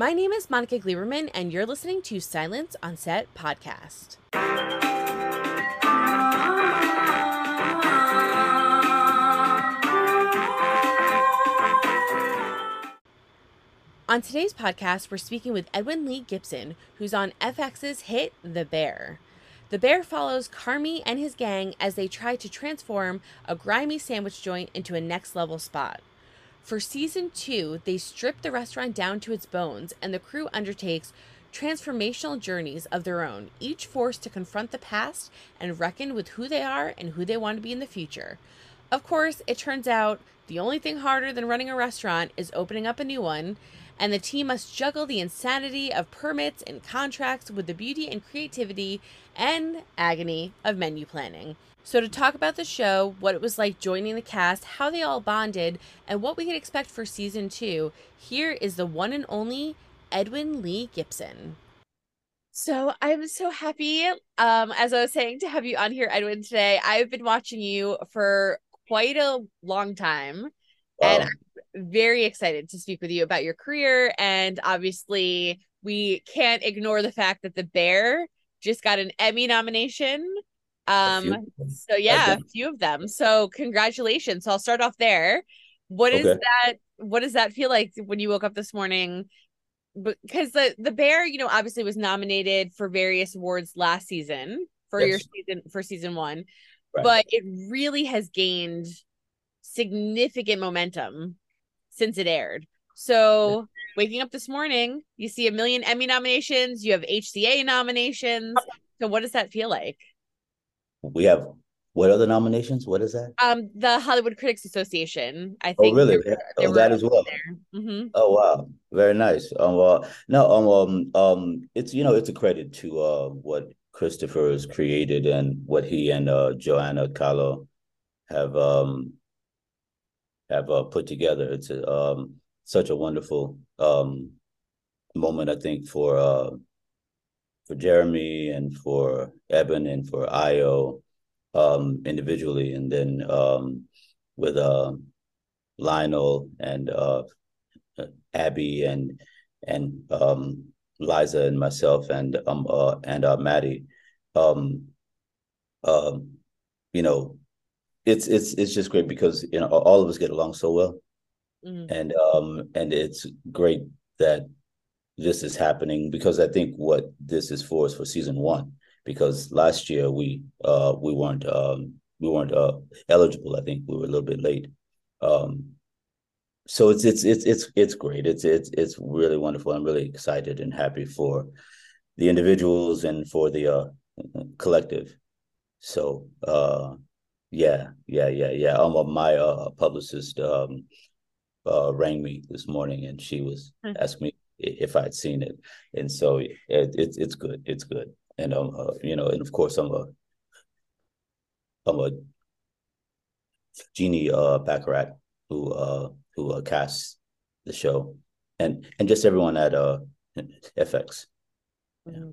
My name is Monica Gleberman, and you're listening to Silence on Set podcast. On today's podcast, we're speaking with Edwin Lee Gibson, who's on FX's hit The Bear. The Bear follows Carmy and his gang as they try to transform a grimy sandwich joint into a next level spot. For season two, they strip the restaurant down to its bones, and the crew undertakes transformational journeys of their own, each forced to confront the past and reckon with who they are and who they want to be in the future. Of course, it turns out the only thing harder than running a restaurant is opening up a new one, and the team must juggle the insanity of permits and contracts with the beauty and creativity and agony of menu planning. So, to talk about the show, what it was like joining the cast, how they all bonded, and what we can expect for season two, here is the one and only Edwin Lee Gibson. So I'm so happy, um, as I was saying, to have you on here, Edwin, today. I've been watching you for quite a long time. Wow. And I'm very excited to speak with you about your career. And obviously, we can't ignore the fact that The Bear just got an Emmy nomination. Um, so yeah, a few of them. So congratulations. So I'll start off there. What is okay. that? What does that feel like when you woke up this morning? Because the the bear, you know, obviously was nominated for various awards last season for yes. your season for season one, right. but it really has gained significant momentum since it aired. So waking up this morning, you see a million Emmy nominations, you have HCA nominations. So what does that feel like? We have what other nominations? What is that? Um, the Hollywood Critics Association. I oh, think. Oh, really? They oh, that as well. Mm-hmm. Oh, wow, very nice. Um, uh, no, um, um, um, it's you know it's a credit to uh what Christopher has created and what he and uh Joanna Calo have um have uh, put together. It's a, um, such a wonderful um, moment, I think, for uh, for Jeremy and for Ebon and for Ayo um, individually, and then um, with uh, Lionel and uh, Abby and and um, Liza and myself and um uh, and uh, Matty, um, um, you know, it's it's it's just great because you know all of us get along so well, mm-hmm. and um and it's great that this is happening because I think what this is for is for season one because last year we uh we weren't um we weren't uh eligible. I think we were a little bit late. Um so it's it's it's it's it's great. It's it's it's really wonderful. I'm really excited and happy for the individuals and for the uh collective. So uh yeah, yeah, yeah, yeah. Um, my uh, publicist um, uh, rang me this morning, and she was mm-hmm. asking me if I'd seen it, and so it, it's it's good, it's good, and um, uh, you know, and of course I'm a I'm a Jeanie uh Bacharach who uh who uh, casts the show, and and just everyone at uh FX. Yeah. Mm-hmm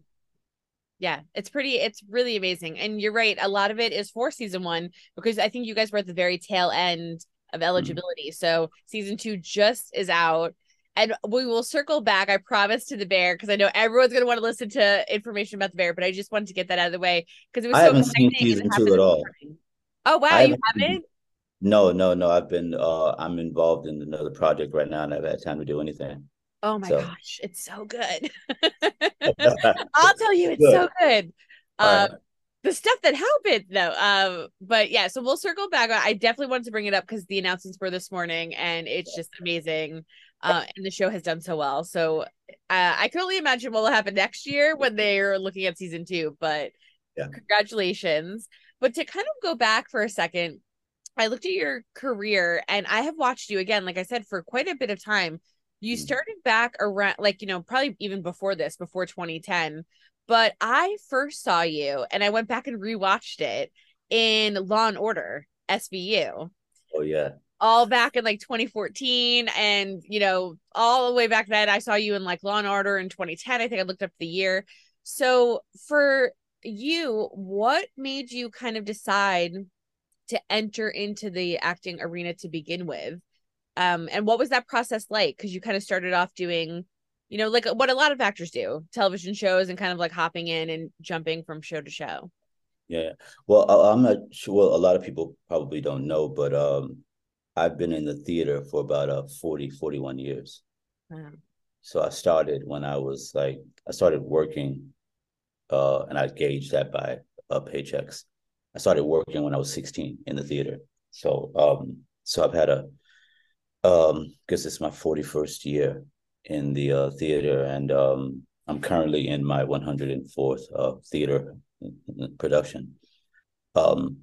yeah it's pretty it's really amazing and you're right a lot of it is for season one because i think you guys were at the very tail end of mm-hmm. eligibility mm-hmm. so season two just is out and we will circle back i promise to the bear because i know everyone's going to want to listen to information about the bear but i just wanted to get that out of the way because it was I so haven't seen season two at all oh wow you haven't no no no i've been uh i'm involved in another project right now and i've had time to do anything Oh my so. gosh, it's so good. I'll tell you, it's good. so good. Um, right. The stuff that happened, though. Um, but yeah, so we'll circle back. I definitely wanted to bring it up because the announcements were this morning, and it's just amazing. Uh, and the show has done so well. So uh, I can only imagine what will happen next year when they're looking at season two. But yeah. congratulations. But to kind of go back for a second, I looked at your career and I have watched you again, like I said, for quite a bit of time you mm. started back around like you know probably even before this before 2010 but i first saw you and i went back and rewatched it in law and order svu oh yeah all back in like 2014 and you know all the way back then i saw you in like law and order in 2010 i think i looked up the year so for you what made you kind of decide to enter into the acting arena to begin with um, and what was that process like? Because you kind of started off doing you know, like what a lot of actors do, television shows and kind of like hopping in and jumping from show to show. Yeah. Well, I'm not sure. Well, a lot of people probably don't know, but um, I've been in the theater for about uh, 40, 41 years. Wow. So I started when I was like, I started working, uh, and I gauged that by uh, paychecks. I started working when I was 16 in the theater. So, um, so I've had a, um, because it's my 41st year in the uh, theater, and um, I'm currently in my 104th uh, theater production. Um,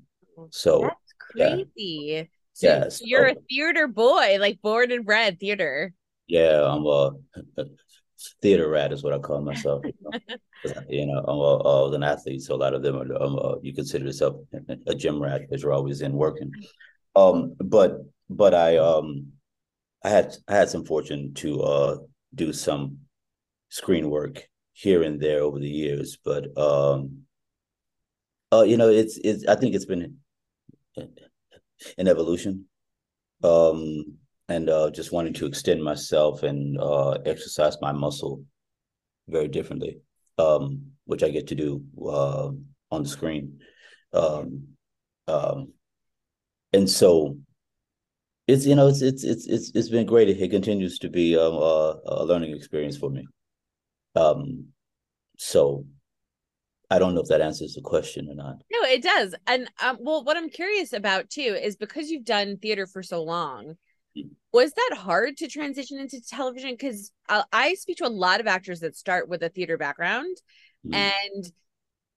so that's crazy. Yeah. So yes. you're a theater boy, like born and bred theater. Yeah, I'm a, theater rat is what I call myself. You know, I'm a, I was an athlete, so a lot of them are. A, you consider yourself a gym rat because you're always in working. Um, but but I um I had I had some fortune to uh do some screen work here and there over the years, but um uh you know it's it's I think it's been an evolution. Um and uh just wanting to extend myself and uh exercise my muscle very differently. Um which I get to do uh on the screen. Um um and so it's you know it's it's it's it's it's been great. It continues to be um, a, a learning experience for me. Um, so I don't know if that answers the question or not. No, it does. And um, well, what I'm curious about too is because you've done theater for so long, mm. was that hard to transition into television? Because I, I, speak to a lot of actors that start with a theater background, mm. and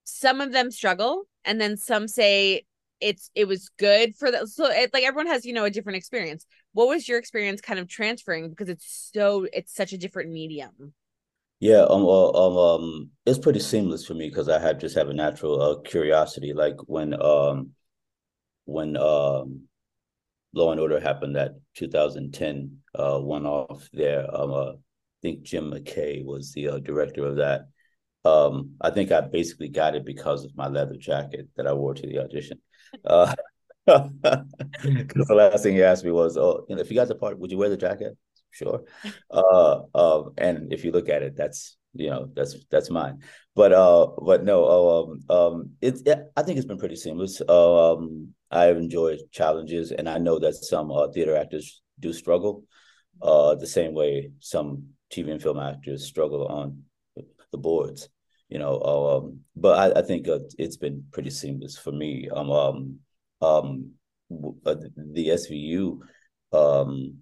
some of them struggle, and then some say it's it was good for that so it, like everyone has you know a different experience what was your experience kind of transferring because it's so it's such a different medium yeah um uh, um, um it's pretty seamless for me because i had just have a natural uh, curiosity like when um when um law and order happened that 2010 uh one off there um uh, i think jim mckay was the uh, director of that um i think i basically got it because of my leather jacket that i wore to the audition uh, because the last thing he asked me was, "Oh, you know, if you got the part, would you wear the jacket?" Sure. Uh, um, and if you look at it, that's you know that's that's mine. But uh, but no, uh, um, um, it's it, I think it's been pretty seamless. Uh, um, I've enjoyed challenges, and I know that some uh, theater actors do struggle, uh, the same way some TV and film actors struggle on the boards you know. Um, but I, I think uh, it's been pretty seamless for me. Um, um, um, uh, the SVU um,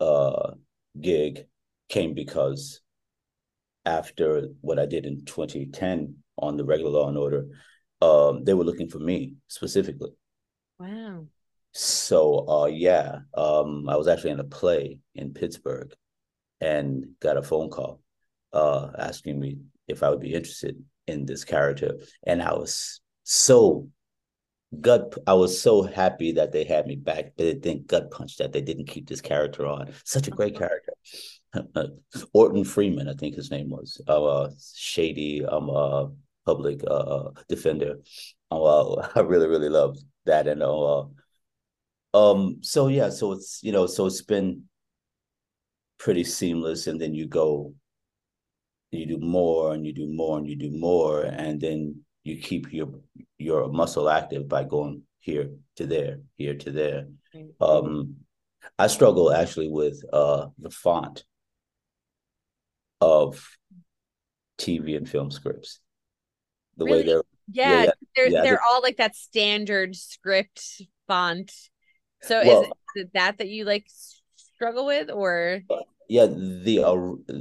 uh, gig came because after what I did in 2010 on the regular Law and Order, um, they were looking for me specifically. Wow. So uh, yeah, um, I was actually in a play in Pittsburgh and got a phone call uh, asking me if I would be interested in this character, and I was so gut. I was so happy that they had me back. But they didn't gut punch that they didn't keep this character on. Such a great character. Orton Freeman, I think his name was. Uh, shady, um, uh, public uh, uh defender. Uh, I really, really love that, and uh, um, so yeah, so it's you know, so it's been pretty seamless, and then you go you do more and you do more and you do more and then you keep your your muscle active by going here to there here to there. Um i struggle actually with uh the font of tv and film scripts. The really? way they're yeah, yeah they're yeah, they're, all like that standard script font. So well, is it that that you like struggle with or? Yeah the uh,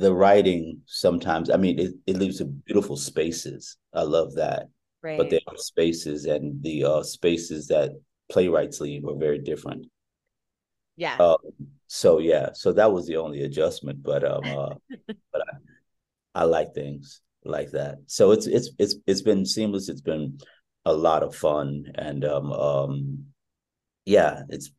the writing sometimes i mean it, it leaves beautiful spaces. I love that. Right. but there are spaces and the uh, spaces that playwrights leave are very different. Yeah. Uh, so yeah so that was the only adjustment but um uh, but I, I like things like that. So it's it's it's it's been seamless. It's been a lot of fun and um um yeah it's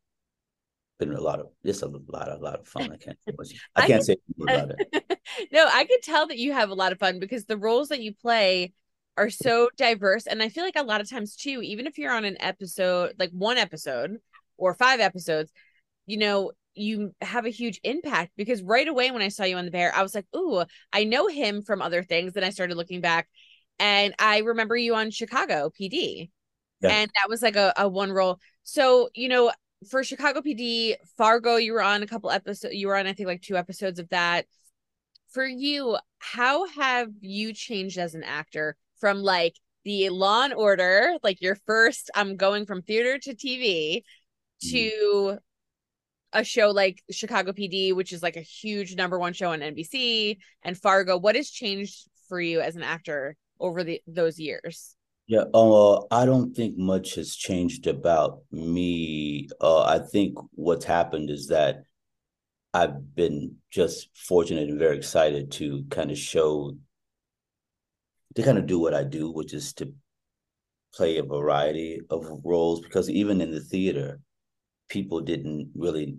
been a lot of just a lot of a lot of fun. I can't say. I, can't can, say about it. no, I can tell that you have a lot of fun because the roles that you play are so diverse, and I feel like a lot of times too, even if you're on an episode like one episode or five episodes, you know, you have a huge impact because right away when I saw you on the bear, I was like, "Ooh, I know him from other things." Then I started looking back, and I remember you on Chicago PD, yeah. and that was like a, a one role. So you know, for Chicago PD, Fargo, you were on a couple episodes. You were on, I think, like two episodes of that. For you, how have you changed as an actor from like the Law and Order, like your first? I'm going from theater to TV to mm. a show like Chicago PD, which is like a huge number one show on NBC, and Fargo. What has changed for you as an actor over the those years? Yeah, uh, I don't think much has changed about me. Uh, I think what's happened is that I've been just fortunate and very excited to kind of show, to kind of do what I do, which is to play a variety of roles. Because even in the theater, people didn't really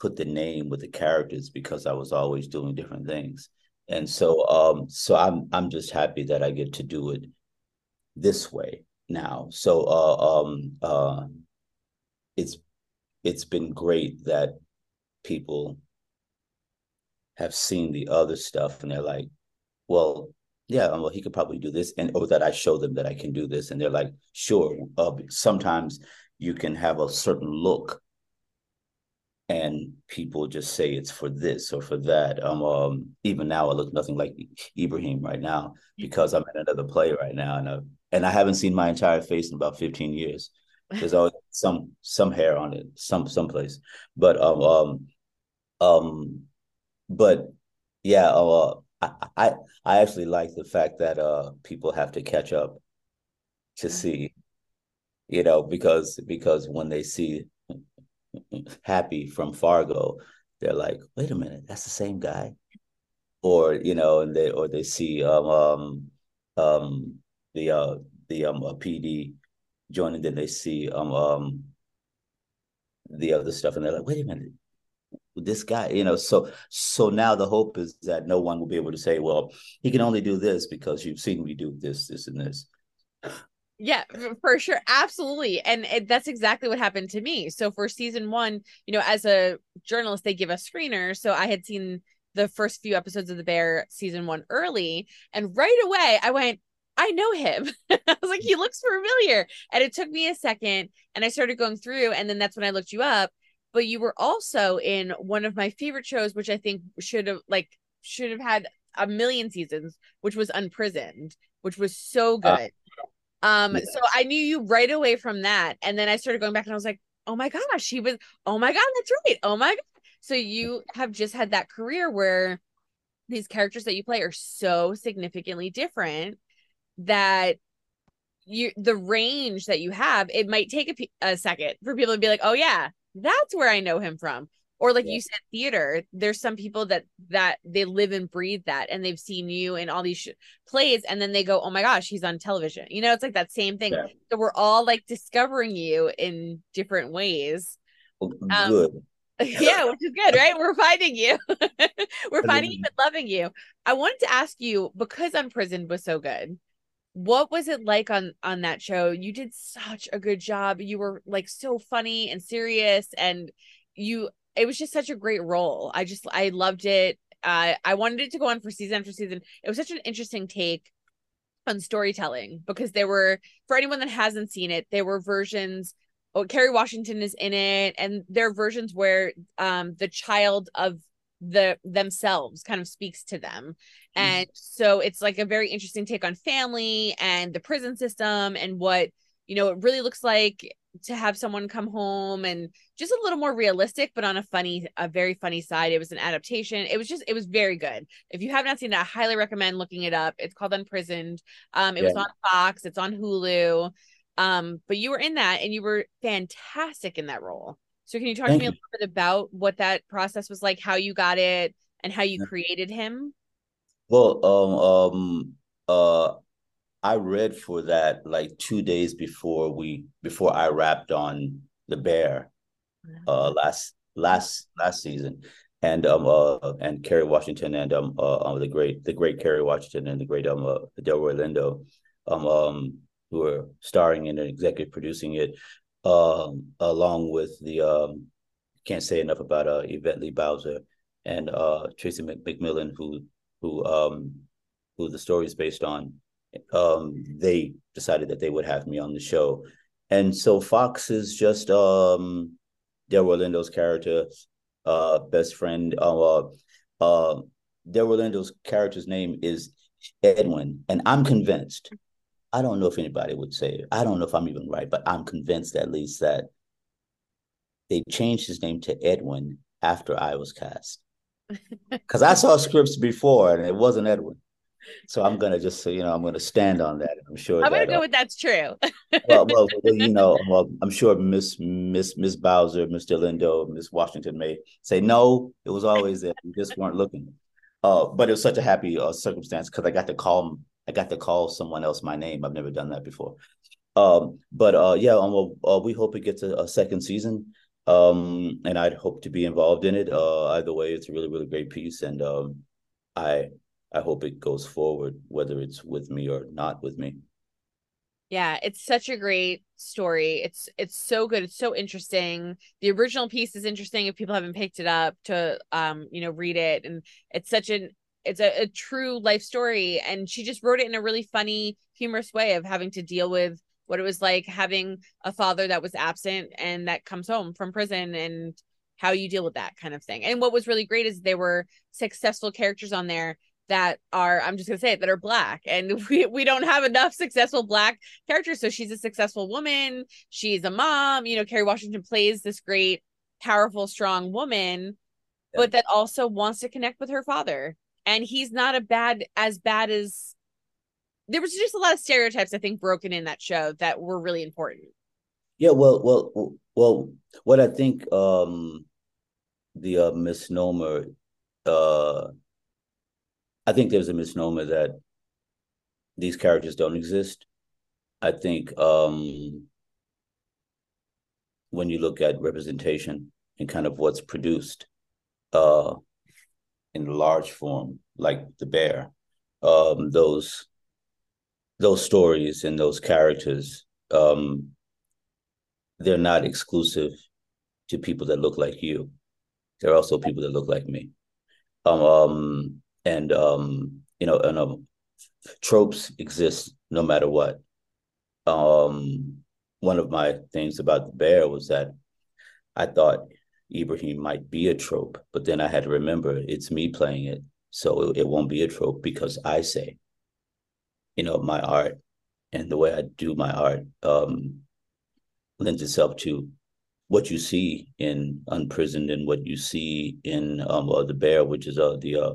put the name with the characters because I was always doing different things. And so, um, so I'm I'm just happy that I get to do it this way now. So uh, um, uh, it's it's been great that people have seen the other stuff and they're like, well, yeah, well, he could probably do this, and or that I show them that I can do this, and they're like, sure. Uh, sometimes you can have a certain look and people just say it's for this or for that. Um, um, even now I look nothing like Ebraheim right now because I'm in another play right now, and I, and I haven't seen my entire face in about 15 years. There's always some some hair on it, some someplace, but um um um, but yeah, uh, I I I actually like the fact that uh people have to catch up to see, you know, because because when they see happy from Fargo, they're like, wait a minute, that's the same guy. Or, you know, and they or they see um um, um the uh the um uh, PD joining, then they see um um the other stuff and they're like, wait a minute, this guy, you know, so so now the hope is that no one will be able to say, well, he can only do this because you've seen me do this, this, and this. Yeah, for sure. Absolutely. And it, that's exactly what happened to me. So for season one, you know, as a journalist, they give a screener. So I had seen the first few episodes of The Bear season one early. And right away, I went, I know him. I was like, he looks familiar. And it took me a second. And I started going through. And then that's when I looked you up. But you were also in one of my favorite shows, which I think should have, like, should have had a million seasons, which was Unprisoned, which was so uh, good. Uh- um, so I knew you right away from that. And then I started going back and I was like, oh my gosh, she was, oh my God, that's right. Oh my God. So you have just had that career where these characters that you play are so significantly different that you the range that you have it might take a, a second for people to be like oh yeah that's where i know him from or like yeah. you said theater. There's some people that that they live and breathe that and they've seen you in all these sh- plays and then they go oh my gosh he's on television. You know it's like that same thing. Yeah. so we're all like discovering you in different ways. Um, good. Yeah. which is good right? We're finding you. We're finding you and loving you. I wanted to ask you because unprisoned was so good what was it like on on that show? You did such a good job. You were like so funny and serious and you it was just such a great role. I just I loved it. Uh, I wanted it to go on for season after season. It was such an interesting take on storytelling because there were for anyone that hasn't seen it, there were versions. Oh, Kerry Washington is in it, and there are versions where um the child of the themselves kind of speaks to them mm. and so it's like a very interesting take on family and the prison system and what you know it really looks like to have someone come home and just a little more realistic but on a funny a very funny side. It was an adaptation. It was just it was very good. If you have not seen it i highly recommend looking it up. It's called unprisoned. Um it yeah. was on fox. It's on hulu. Um but you were in that and you were fantastic in that role. So can you talk Thank to me you. a little bit about what that process was like how you got it and how you yeah. created him? Well um um uh I read for that like two days before we before I wrapped on the bear uh last last last season and um uh and Kerry Washington and um uh, uh the great the great Kerry Washington and the great um uh, Delroy Lindo um um who are starring in and executive producing it um along with the um can't say enough about uh, Yvette Lee Bowser and uh, Tracy McMillan, who who um, who the story is based on. Um, they decided that they would have me on the show, and so Fox is just um, Delroy Lindo's character, uh, best friend. Uh, uh, Delroy Lindo's character's name is Edwin, and I'm convinced. I don't know if anybody would say it. I don't know if I'm even right, but I'm convinced at least that they changed his name to Edwin after I was cast. Because I saw scripts before and it wasn't Edwin. So I'm gonna just say, you know I'm gonna stand on that. I'm sure. I'm gonna go uh, with that's true. well, well, you know, well, I'm sure Miss Miss Miss Bowser, Mr. Lindo, Miss Washington may say no. It was always there. We just weren't looking. Uh, but it was such a happy uh, circumstance because I got to call I got to call someone else my name. I've never done that before. Um, but uh, yeah, um, uh, we hope it gets a, a second season um, and I'd hope to be involved in it. Uh, either way, it's a really, really great piece, and um, I I hope it goes forward, whether it's with me or not with me. Yeah, it's such a great story. It's it's so good. It's so interesting. The original piece is interesting if people haven't picked it up to um, you know, read it. And it's such an it's a, a true life story. And she just wrote it in a really funny, humorous way of having to deal with what it was like having a father that was absent and that comes home from prison and how you deal with that kind of thing. And what was really great is there were successful characters on there that are I'm just gonna say it that are black and we, we don't have enough successful black characters. So she's a successful woman, she's a mom, you know, Kerry Washington plays this great, powerful, strong woman, yeah. but that also wants to connect with her father. And he's not a bad as bad as there was just a lot of stereotypes I think broken in that show that were really important. Yeah, well, well, well, what I think um the uh, misnomer uh I think there's a misnomer that these characters don't exist. I think um when you look at representation and kind of what's produced uh in large form like the bear um those those stories and those characters um, they're not exclusive to people that look like you there are also people that look like me um, um and um you know and um, tropes exist no matter what. Um one of my things about the bear was that i thought ebraheim might be a trope but then i had to remember it's me playing it so it, it won't be a trope because i say you know my art and the way I do my art um, lends itself to what you see in Unprisoned and what you see in um, uh, the Bear, which is uh, the uh,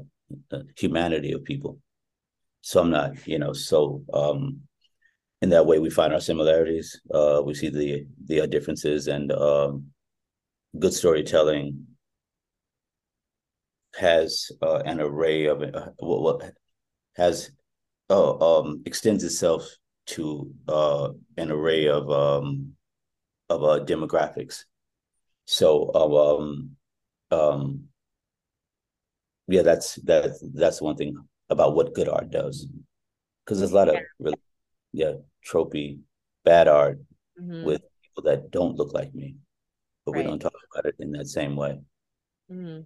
humanity of people. So I'm not, you know, so um, in that way we find our similarities. Uh, we see the the differences and um, good storytelling has uh, an array of uh, what, what has uh, um, extends itself to uh, an array of um, of uh, demographics. So um, um, yeah, that's that that's one thing about what good art does, because there's a lot of really yeah tropey bad art mm-hmm. with people that don't look like me, but right. we don't talk about it in that same way. Mm-hmm.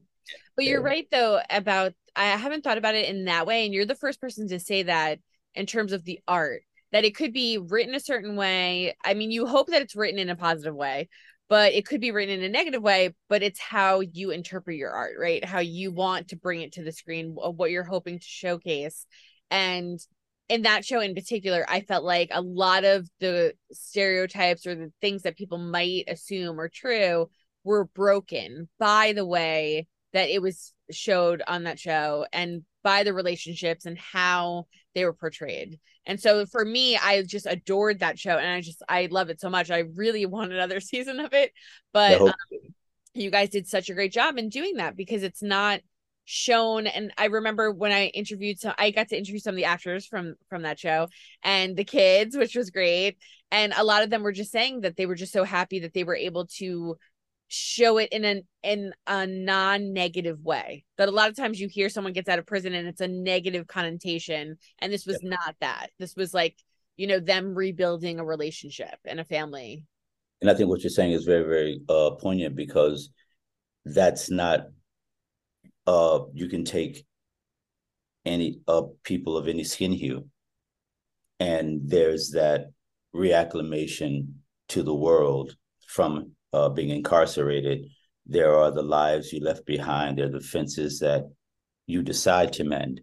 But you're right though about I haven't thought about it in that way, and you're the first person to say that in terms of the art that it could be written a certain way. I mean, you hope that it's written in a positive way, but it could be written in a negative way. But it's how you interpret your art, right? How you want to bring it to the screen, what you're hoping to showcase, and in that show in particular, I felt like a lot of the stereotypes or the things that people might assume are true were broken by the way that it was showed on that show and by the relationships and how they were portrayed. And so for me, I just adored that show and I just I love it so much. I really want another season of it. But um, you guys did such a great job in doing that because it's not shown and i remember when i interviewed so i got to interview some of the actors from from that show and the kids which was great and a lot of them were just saying that they were just so happy that they were able to show it in an in a non-negative way. That a lot of times you hear someone gets out of prison and it's a negative connotation and this was not that. This was like you know them rebuilding a relationship and a family. And i think what you're saying is very very uh poignant because that's not uh you can take any uh people of any skin hue and there's that reacclimation to the world from uh, being incarcerated there are the lives you left behind there are the fences that you decide to mend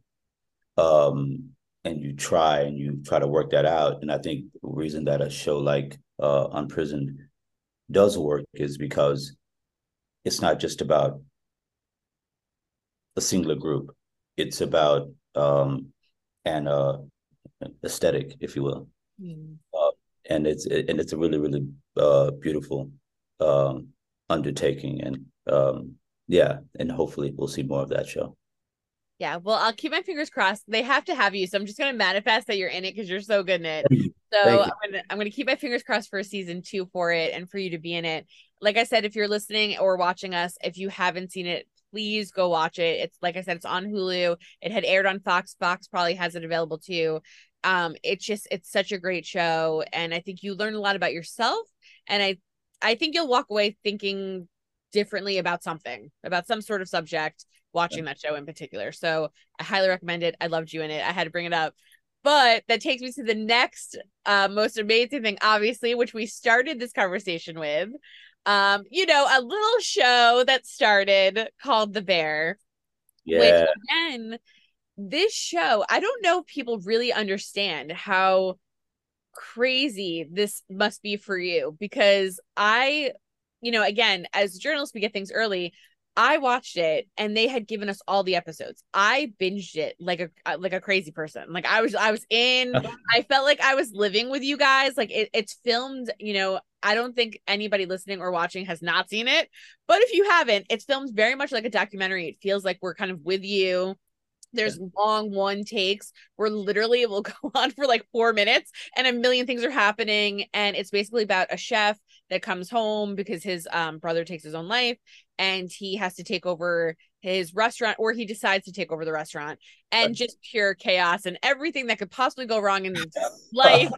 um, and you try and you try to work that out. And i think the reason that a show like uh, unprisoned does work is because it's not just about a singular group. It's about um, an uh, aesthetic if you will. Mm. uh, and it's and it's a really really uh, beautiful um, undertaking and um, yeah and hopefully we'll see more of that show yeah, well, I'll keep my fingers crossed. They have to have you, so I'm just gonna manifest that you're in it because you're so good in it. So I'm gonna I'm gonna keep my fingers crossed for season two for it and for you to be in it. Like I said, if you're listening or watching us, if you haven't seen it, please go watch it. It's like I said, it's on Hulu. It had aired on Fox. Fox probably has it available too. Um, it's just it's such a great show, and I think you learn a lot about yourself, and I I think you'll walk away thinking differently about something, about some sort of subject watching that show in particular. So I highly recommend it. I loved you in it. I had to bring it up. But that takes me to the next uh, most amazing thing, obviously, which we started this conversation with. Um, you know, a little show that started called The Bear. Yeah. Which again, this show, I don't know if people really understand how crazy this must be for you because I, you know, again, as journalists, we get things early. I watched it and they had given us all the episodes. I binged it like a uh, like a crazy person. Like I was I was in I felt like I was living with you guys. Like it, it's filmed, you know, I don't think anybody listening or watching has not seen it. But if you haven't, it's filmed very much like a documentary. It feels like we're kind of with you. There's yeah. long one takes where literally it will go on for like four minutes and a million things are happening. And it's basically about a chef that comes home because his um, brother takes his own life and he has to take over his restaurant or he decides to take over the restaurant and just pure chaos and everything that could possibly go wrong in life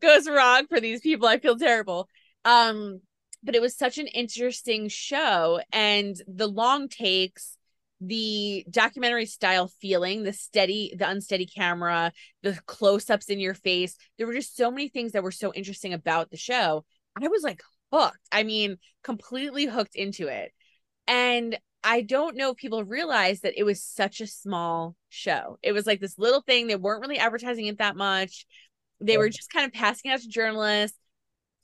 goes wrong for these people. I feel terrible. Um, but it was such an interesting show and the long takes the documentary style feeling, the steady, the unsteady camera, the close ups in your face. There were just so many things that were so interesting about the show. I was like hooked. I mean, completely hooked into it. And I don't know if people realize that it was such a small show. It was like this little thing. They weren't really advertising it that much. They yeah. were just kind of passing out to journalists.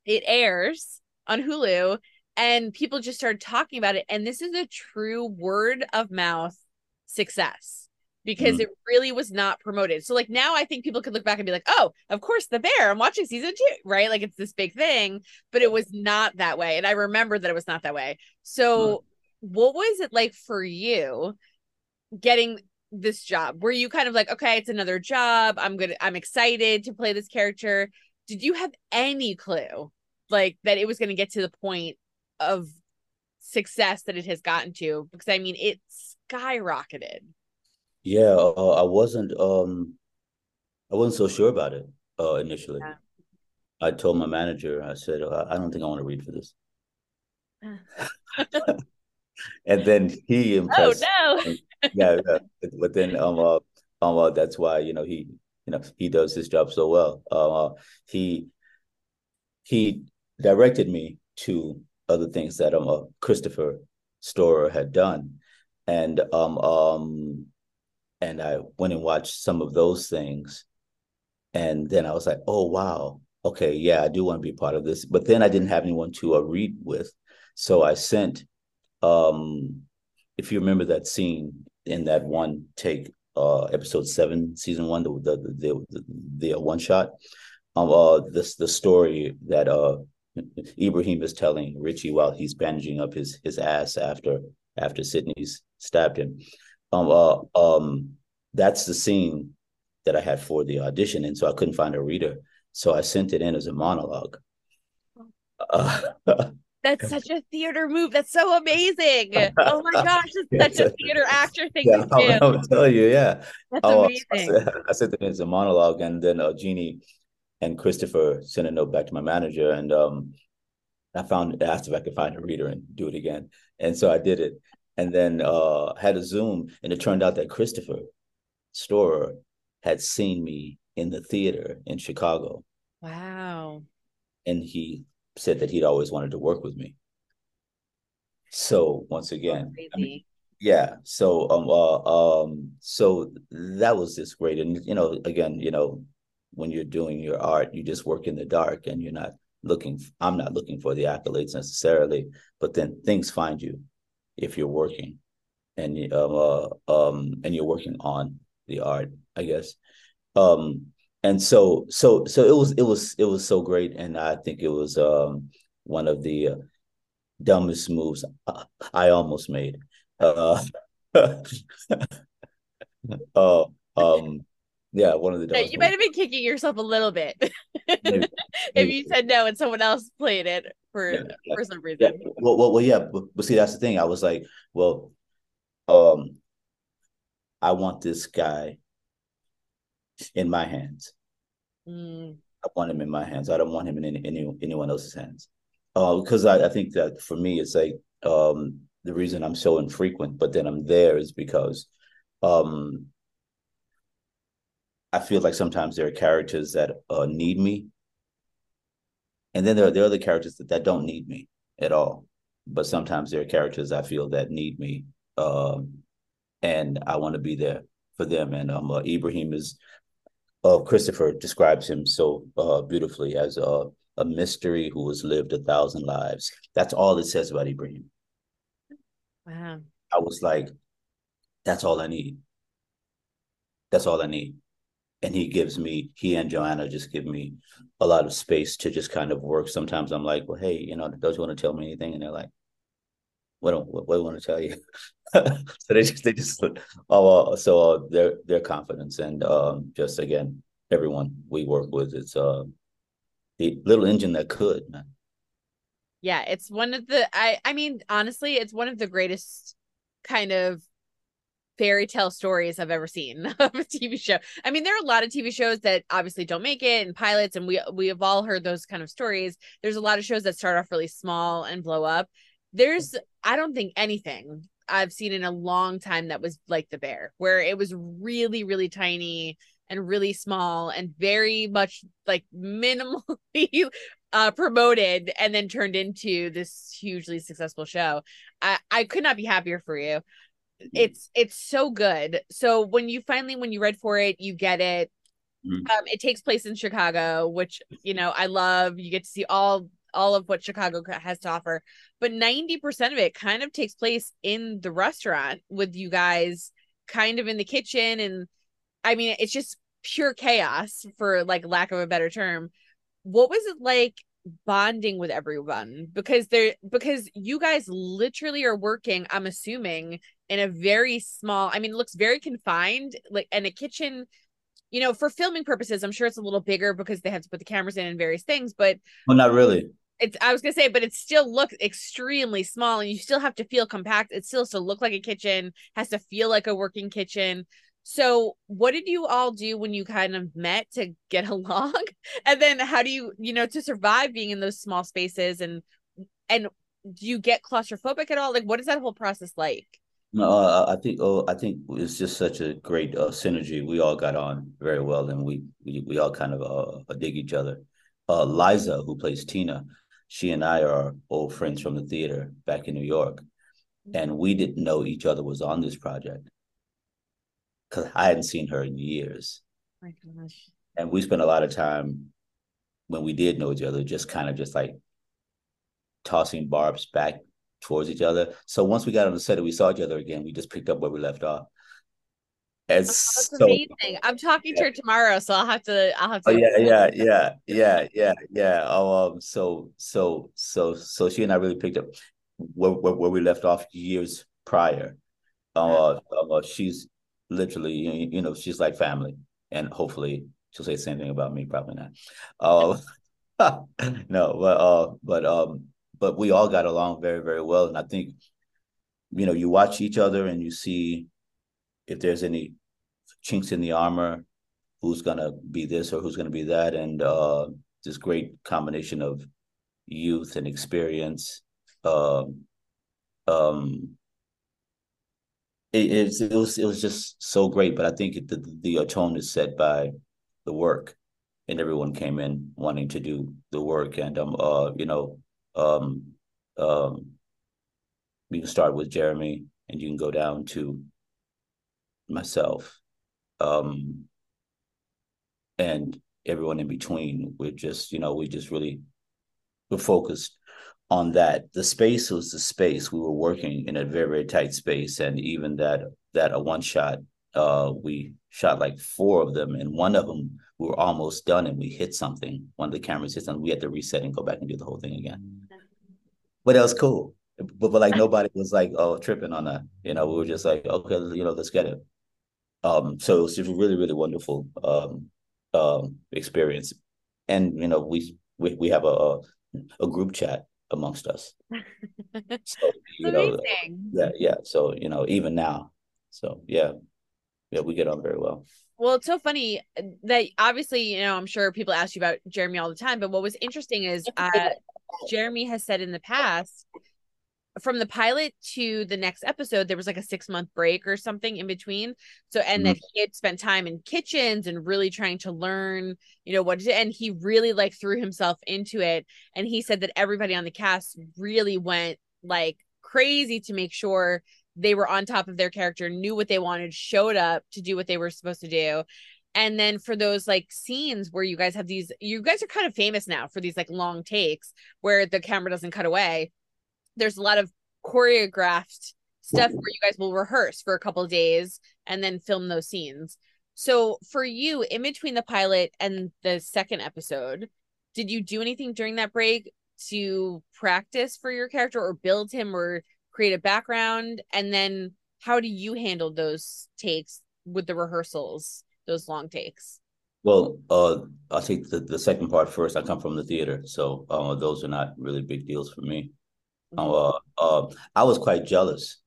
It airs on Hulu and people just started talking about it and this is a true word of mouth success because mm. it really was not promoted. So like now i think people could look back and be like oh of course the bear i'm watching season two right? Like it's this big thing but it was not that way and i remember that it was not that way. So mm. what was it like for you getting this job? Were you kind of like okay it's another job. I'm gonna i'm excited to play this character. Did you have any clue like that it was going to get to the point of success that it has gotten to because I mean it skyrocketed. Yeah, uh, I wasn't um I wasn't so sure about it uh initially. Yeah. I told my manager, I said, I don't think I want to read for this. and then he oh, impressed. Oh no! yeah, yeah, but then um, uh, um, uh, that's why you know he, you know, he does his job so well. Uh, he he directed me to other things that um uh, Christopher Storer had done, and um um and I went and watched some of those things, and then I was like, oh wow, okay, yeah, I do want to be part of this. But then I didn't have anyone to uh, read with, so I sent, um, if you remember that scene in that one take, uh, episode seven, season one, the the the the, the, uh, one shot, um, uh, this the story that uh Ebraheim is telling Richie while he's bandaging up his his ass after after Sydney's stabbed him. Um, uh, um, that's the scene that I had for the audition, and so I couldn't find a reader, so I sent it in as a monologue. Uh, that's such a theater move. That's so amazing. Oh my gosh, it's such a theater actor thing yeah, to do. I'll, I'll tell you, yeah. That's oh, amazing. I, I sent it as a monologue, and then uh, Jeanie and Christopher sent a note back to my manager, and um, I found asked if I could find a reader and do it again. And so I did it. And then uh had a Zoom, and it turned out that Christopher Storer had seen me in the theater in Chicago. Wow. And he said that he'd always wanted to work with me. So once again, I mean, yeah. So um uh, um so that was just great. And you know, again, you know, when you're doing your art, you just work in the dark and you're not looking I'm not looking for the accolades necessarily, but then things find you if you're working and um uh, um and you're working on the art, I guess. Um and so so so it was it was it was so great and I think it was um one of the uh, dumbest moves I almost made. Uh, uh, um, yeah, one of the. Yeah, you might have been kicking yourself a little bit maybe, if you said no and someone else played it for yeah, for some reason. Yeah. Well, well, well, yeah, but, but see, that's the thing. I was like, well, um, I want this guy in my hands. Mm. I want him in my hands. I don't want him in any, any anyone else's hands uh, because I, I think that for me it's like um, the reason I'm so infrequent, but then I'm there is because um, I feel like sometimes there are characters that uh, need me, and then there are, there are other characters that, that don't need me at all. But sometimes there are characters I feel that need me, um, and I want to be there for them. And um, uh, Ebraheim is, uh, Christopher describes him so uh, beautifully as a a mystery who has lived a thousand lives. That's all it says about Ebraheim. Wow. I was like, that's all I need. That's all I need. And he gives me, he and Joanna just give me a lot of space to just kind of work. Sometimes I'm like, well, hey, you know, don't you want to tell me anything? And they're like, what do, what, what do want to tell you? so they just, they just, oh, so uh, their, their confidence and um, just again, everyone we work with, it's, uh, the little engine that could, man. Yeah, it's one of the I I mean, honestly, it's one of the greatest kind of fairy tale stories I've ever seen of a TV show. I mean, there are a lot of TV shows that obviously don't make it and pilots, and we we have all heard those kind of stories. There's a lot of shows that start off really small and blow up. There's I don't think anything I've seen in a long time that was like the bear, where it was really, really tiny and really small and very much like minimally uh promoted and then turned into this hugely successful show. I I could not be happier for you. It's it's so good. So when you finally when you read for it, you get it. Mm-hmm. Um it takes place in Chicago, which you know, I love. You get to see all all of what Chicago has to offer. But 90% of it kind of takes place in the restaurant with you guys kind of in the kitchen and I mean, it's just pure chaos for like lack of a better term. What was it like bonding with everyone? Because they're because you guys literally are working, I'm assuming, in a very small, I mean, it looks very confined, like and a kitchen you know, for filming purposes, I'm sure it's a little bigger because they have to put the cameras in and various things, but well, not really. It's I was gonna say, but it still looks extremely small, and you still have to feel compact. It still has to look like a kitchen, has to feel like a working kitchen. So, what did you all do when you kind of met to get along? And then how do you, you know, to survive being in those small spaces and and do you get claustrophobic at all? Like what is that whole process like? No, uh, I think oh, I think it's just such a great uh, synergy. We all got on very well, and we we, we all kind of uh, dig each other. Uh, Liza, who plays Tina, she and I are old friends from the theater back in New York, and we didn't know each other was on this project because I hadn't seen her in years. my gosh. And we spent a lot of time when we did know each other, just kind of just like tossing barbs back towards each other. So once we got on the set and we saw each other again, we just picked up where we left off. It's oh, so, amazing. I'm talking yeah. to her tomorrow, so I'll have to. I'll have to. Oh yeah, yeah, yeah, yeah, yeah, yeah. Oh, um, so so so so she and I really picked up where where, where we left off years prior. Uh, uh, she's literally, you, you know, she's like family, and hopefully she'll say the same thing about me. Probably not. Uh, no, but uh, but um, but we all got along very very well, and I think, you know, you watch each other and you see if there's any chinks in the armor, who's gonna be this or who's gonna be that, and uh, this great combination of youth and experience. Um, um, it, it, it was it was just so great. But I think the the tone is set by the work, and everyone came in wanting to do the work, and um, uh, you know, um, um, we can start with Jeremy, and you can go down to myself, um, and everyone in between. We're just, you know, we just really we're focused on that. The space was the space. We were working in a very, very tight space. And even that that a one shot, uh, we shot like four of them, and one of them we were almost done and we hit something. One of the cameras hit. We had to reset and go back and do the whole thing again. But that was cool. But, but like nobody was like, oh, tripping on that. You know, we were just like, okay, you know, let's get it. Um, so it was just really, really wonderful um, um, experience. And you know, we we we have a, a group chat amongst us. so, you know, yeah, yeah. So you know, even now, so yeah, yeah, we get on very well. Well, it's so funny that obviously, you know, I'm sure people ask you about Jeremy all the time, but what was interesting is uh, Jeremy has said in the past from the pilot to the next episode there was like a six month break or something in between. So and mm-hmm. that he had spent time in kitchens and really trying to learn you know what and he really like threw himself into it. And he said that everybody on the cast really went like crazy to make sure they were on top of their character knew what they wanted showed up to do what they were supposed to do. And then for those like scenes where you guys have these you guys are kind of famous now for these like long takes where the camera doesn't cut away there's a lot of choreographed stuff where you guys will rehearse for a couple days and then film those scenes. So for you, in between the pilot and the second episode, did you do anything during that break to practice for your character or build him or create a background? And then how do you handle those takes with the rehearsals, those long takes? Well, uh, I'll take the, the second part first. I come from the theater, so uh, those are not really big deals for me. Uh, uh, I was quite jealous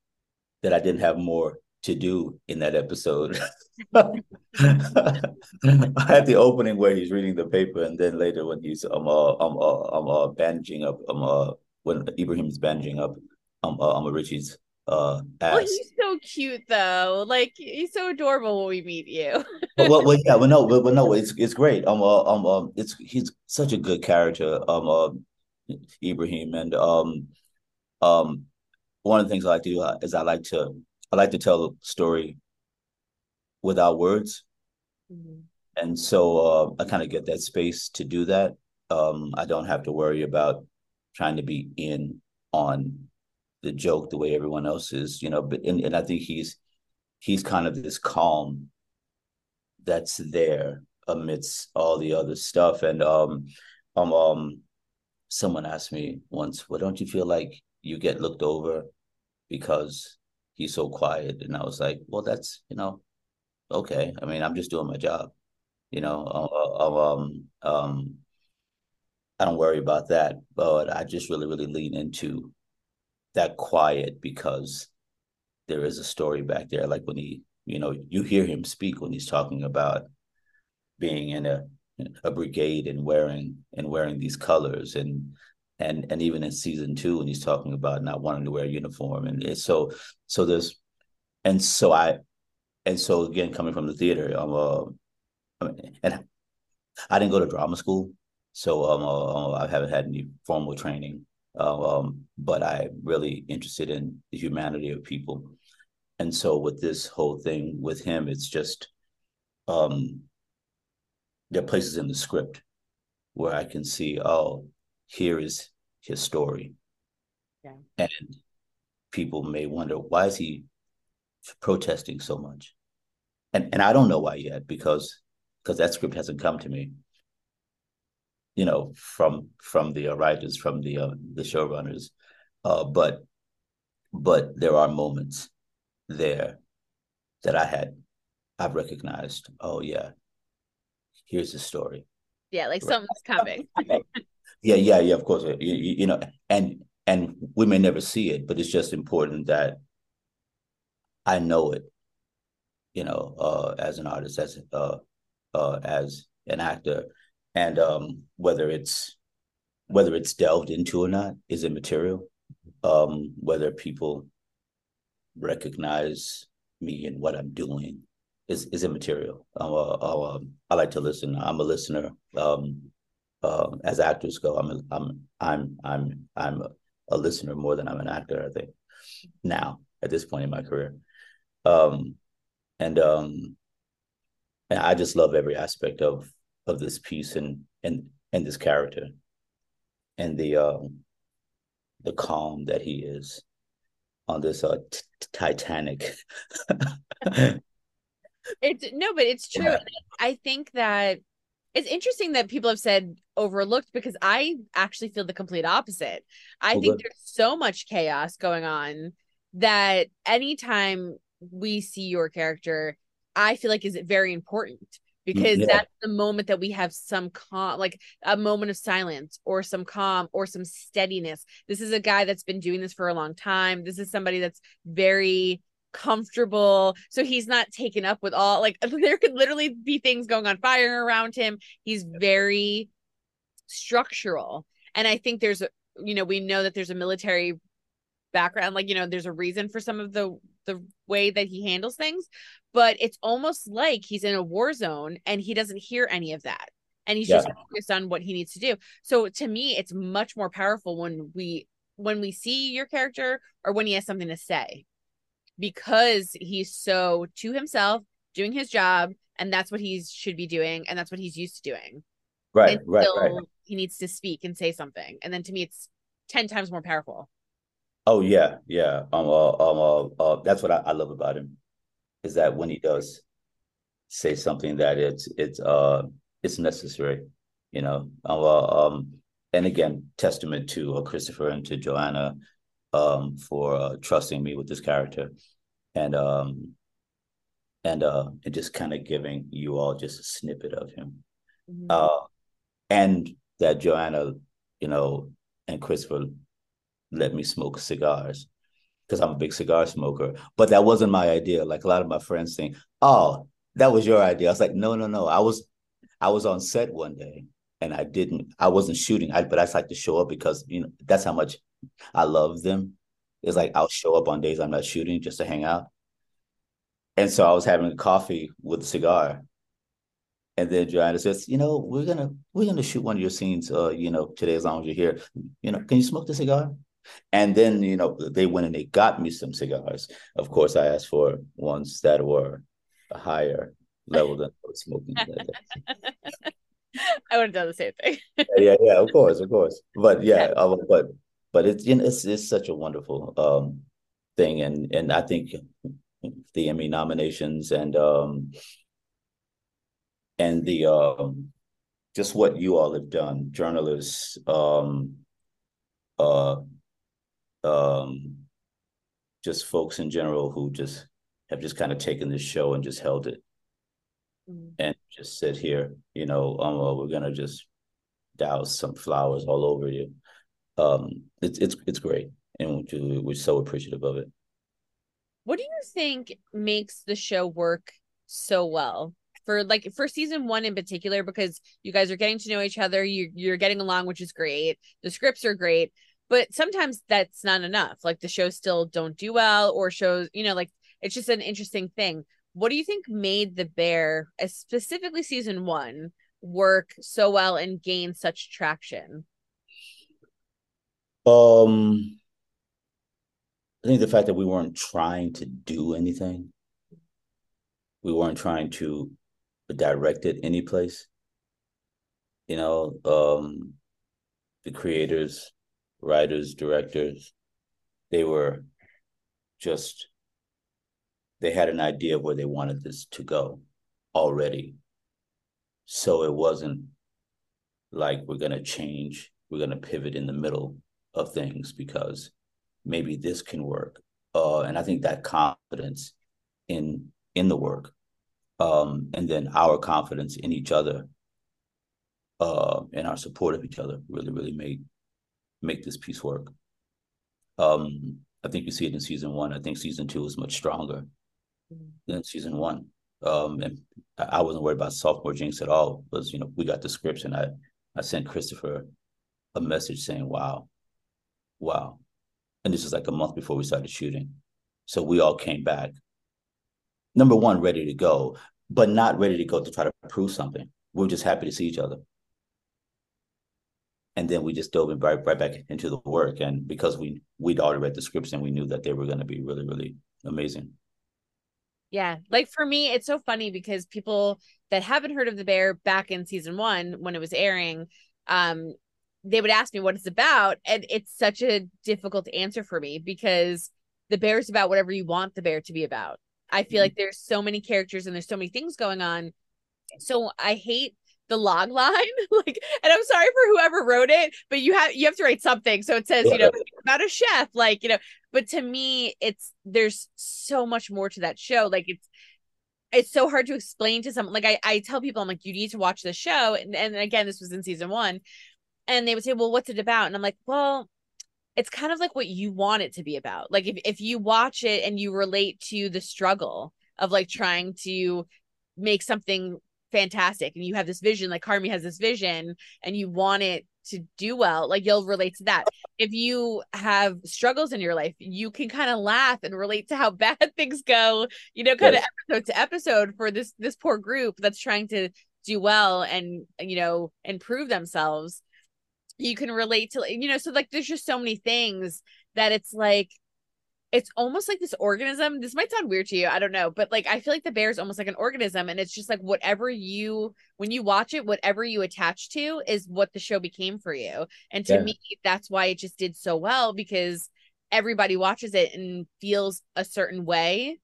that I didn't have more to do in that episode. I had the opening where he's reading the paper, and then later when he's um uh, um uh, um uh, bandaging up um uh when Ebraheim's bandaging up um uh, um Richie's uh ass. Well, he's so cute though. Like he's so adorable when we meet you. well, well, yeah, well, no, but, but no, it's it's great. Um, uh, um, um, it's he's such a good character. Um, uh, Ebraheim, and um, um, one of the things I like to do uh, is I like to I like to tell a story without words, mm-hmm. and so uh, I kind of get that space to do that. Um, I don't have to worry about trying to be in on the joke the way everyone else is, you know. But and, and I think he's he's kind of this calm that's there amidst all the other stuff. And um, um, um, someone asked me once, "Well, don't you feel like you get looked over because he's so quiet. And I was like, well, that's, you know, okay. I mean, I'm just doing my job, you know, uh, uh, um, um, I don't worry about that, but I just really, really lean into that quiet because there is a story back there. Like when he, you know, you hear him speak when he's talking about being in a a brigade and wearing and wearing these colors and and and even in season two when he's talking about not wanting to wear a uniform and it's so so there's and so i and so again coming from the theater i'm uh and i didn't go to drama school so um uh, i haven't had any formal training. Uh, um but i'm really interested in the humanity of people. And so with this whole thing with him it's just um there are places in the script where i can see oh here is his story. Yeah. And people may wonder why is he protesting so much? And and I don't know why yet because because that script hasn't come to me. You know, from from the writers, from the uh, the showrunners, uh, but but there are moments there that I had I've recognized. Oh yeah, here's the story. Yeah, like right. something's coming. Yeah, yeah, yeah. Of course, you, you know, and and we may never see it, but it's just important that I know it. You know, uh, as an artist, as uh, uh, as an actor, and um, whether it's whether it's delved into or not is immaterial. um, whether people recognize me and what I'm doing is is immaterial. I'm a, a, I like to listen. I'm a listener. Um, uh, as actors go, I'm a, I'm I'm I'm I'm a listener more than I'm an actor. I think now at this point in my career, um, and um, and I just love every aspect of of this piece and and and this character, and the um, the calm that he is on this uh, t- Titanic. it's no, but it's true. Yeah. I think that it's interesting that people have said overlooked because I actually feel the complete opposite. I think good. there's so much chaos going on that anytime we see your character, I feel like is it very important mm, because yeah. that's the moment that we have some calm like a moment of silence or some calm or some steadiness this is a guy that's been doing this for a long time this is somebody that's very comfortable. So he's not taken up with all like there could literally be things going on fire around him. He's very structural. And i think there's you know we know that there's a military background like you know there's a reason for some of the the way that he handles things but it's almost like he's in a war zone and he doesn't hear any of that. And he's yeah. just focused on what he needs to do. So to me it's much more powerful when we when we see your character or when he has something to say because he's so to himself doing his job and that's what he should be doing and that's what he's used to doing. Right right, right. he needs to speak and say something. And then to me it's 10 times more powerful. Oh yeah yeah. Um uh, um uh, uh that's what I, I love about him is that when he does say something that it's it's uh it's necessary, you know. Uh, um, and again, testament to uh, Christopher and to Joanna um, for uh, trusting me with this character, and um, and uh, and just kind of giving you all just a snippet of him, mm-hmm. uh, and that Joanna, you know, and Christopher let me smoke cigars because I'm a big cigar smoker. But that wasn't my idea. Like a lot of my friends think, "Oh, that was your idea." I was like, "No, no, no. I was, I was on set one day, and I didn't. I wasn't shooting. I, but I just like to show up because you know that's how much I love them. It's like I'll show up on days I'm not shooting just to hang out. And so I was having a coffee with a cigar. And then Joanna says, you know, we're gonna we're gonna shoot one of your scenes, uh, you know, today as long as you're here. You know, can you smoke the cigar? And then, you know, they went and they got me some cigars. Of course, I asked for ones that were a higher level than I was smoking. I would have done the same thing. yeah, yeah, of course, of course. But yeah, uh, but but it's you know, it's it's such a wonderful um thing, and and I think the Emmy nominations and um and the um just what you all have done, journalists, um, uh, um, just folks in general who just have just kind of taken this show and just held it mm-hmm. and just sit here, you know, um, well, we're gonna just douse some flowers all over you. Um, it's it's it's great, and we're so appreciative of it. What do you think makes the show work so well? For like for season one in particular, because you guys are getting to know each other, you you're getting along, which is great. The scripts are great, but sometimes that's not enough like the shows still don't do well or shows you know like it's just an interesting thing what do you think made the bear specifically season one work so well and gain such traction um i think the fact that we weren't trying to do anything we weren't trying to direct it any place you know um the creators writers, directors, they were just they had an idea of where they wanted this to go already. So it wasn't like we're gonna change, we're gonna pivot in the middle of things because maybe this can work. Uh, and I think that confidence in in the work, um, and then our confidence in each other, uh, and our support of each other really, really made make this piece work. Um, I think you see it in season one. I think season two is much stronger mm-hmm. than season one. Um, and I wasn't worried about sophomore jinx at all. Because you know we got the scripts, and I I sent Christopher a message saying, "Wow, wow," and this is like a month before we started shooting. So we all came back. Number one, ready to go, but not ready to go to try to prove something. We are just happy to see each other. And then we just dove in right, right back into the work. And because we we'd already read the scripts and we knew that they were going to be really, really amazing. Yeah. Like for me, it's so funny because people that haven't heard of the bear back in season one when it was airing, um, they would ask me what it's about. And it's such a difficult answer for me because the bear is about whatever you want the bear to be about. I feel mm-hmm. like there's so many characters and there's so many things going on. So I hate the log line like and i'm sorry for whoever wrote it but you have you have to write something so it says you know about a chef like you know but to me it's there's so much more to that show like it's it's so hard to explain to someone like i, I tell people i'm like you need to watch the show and, and again this was in season one and they would say well what's it about? And i'm like well it's kind of like what you want it to be about. Like if, if you watch it and you relate to the struggle of like trying to make something fantastic and you have this vision like Carmy has this vision and you want it to do well like you'll relate to that. If you have struggles in your life you can kind of laugh and relate to how bad things go you know kind yes. of episode to episode for this this poor group that's trying to do well and you know improve themselves you can relate to you know so like there's just so many things that it's like it's almost like this organism. This might sound weird to you. I don't know. But like, I feel like the bear is almost like an organism. And it's just like whatever you, when you watch it, whatever you attach to is what the show became for you. And to yeah. me, that's why it just did so well because everybody watches it and feels a certain way.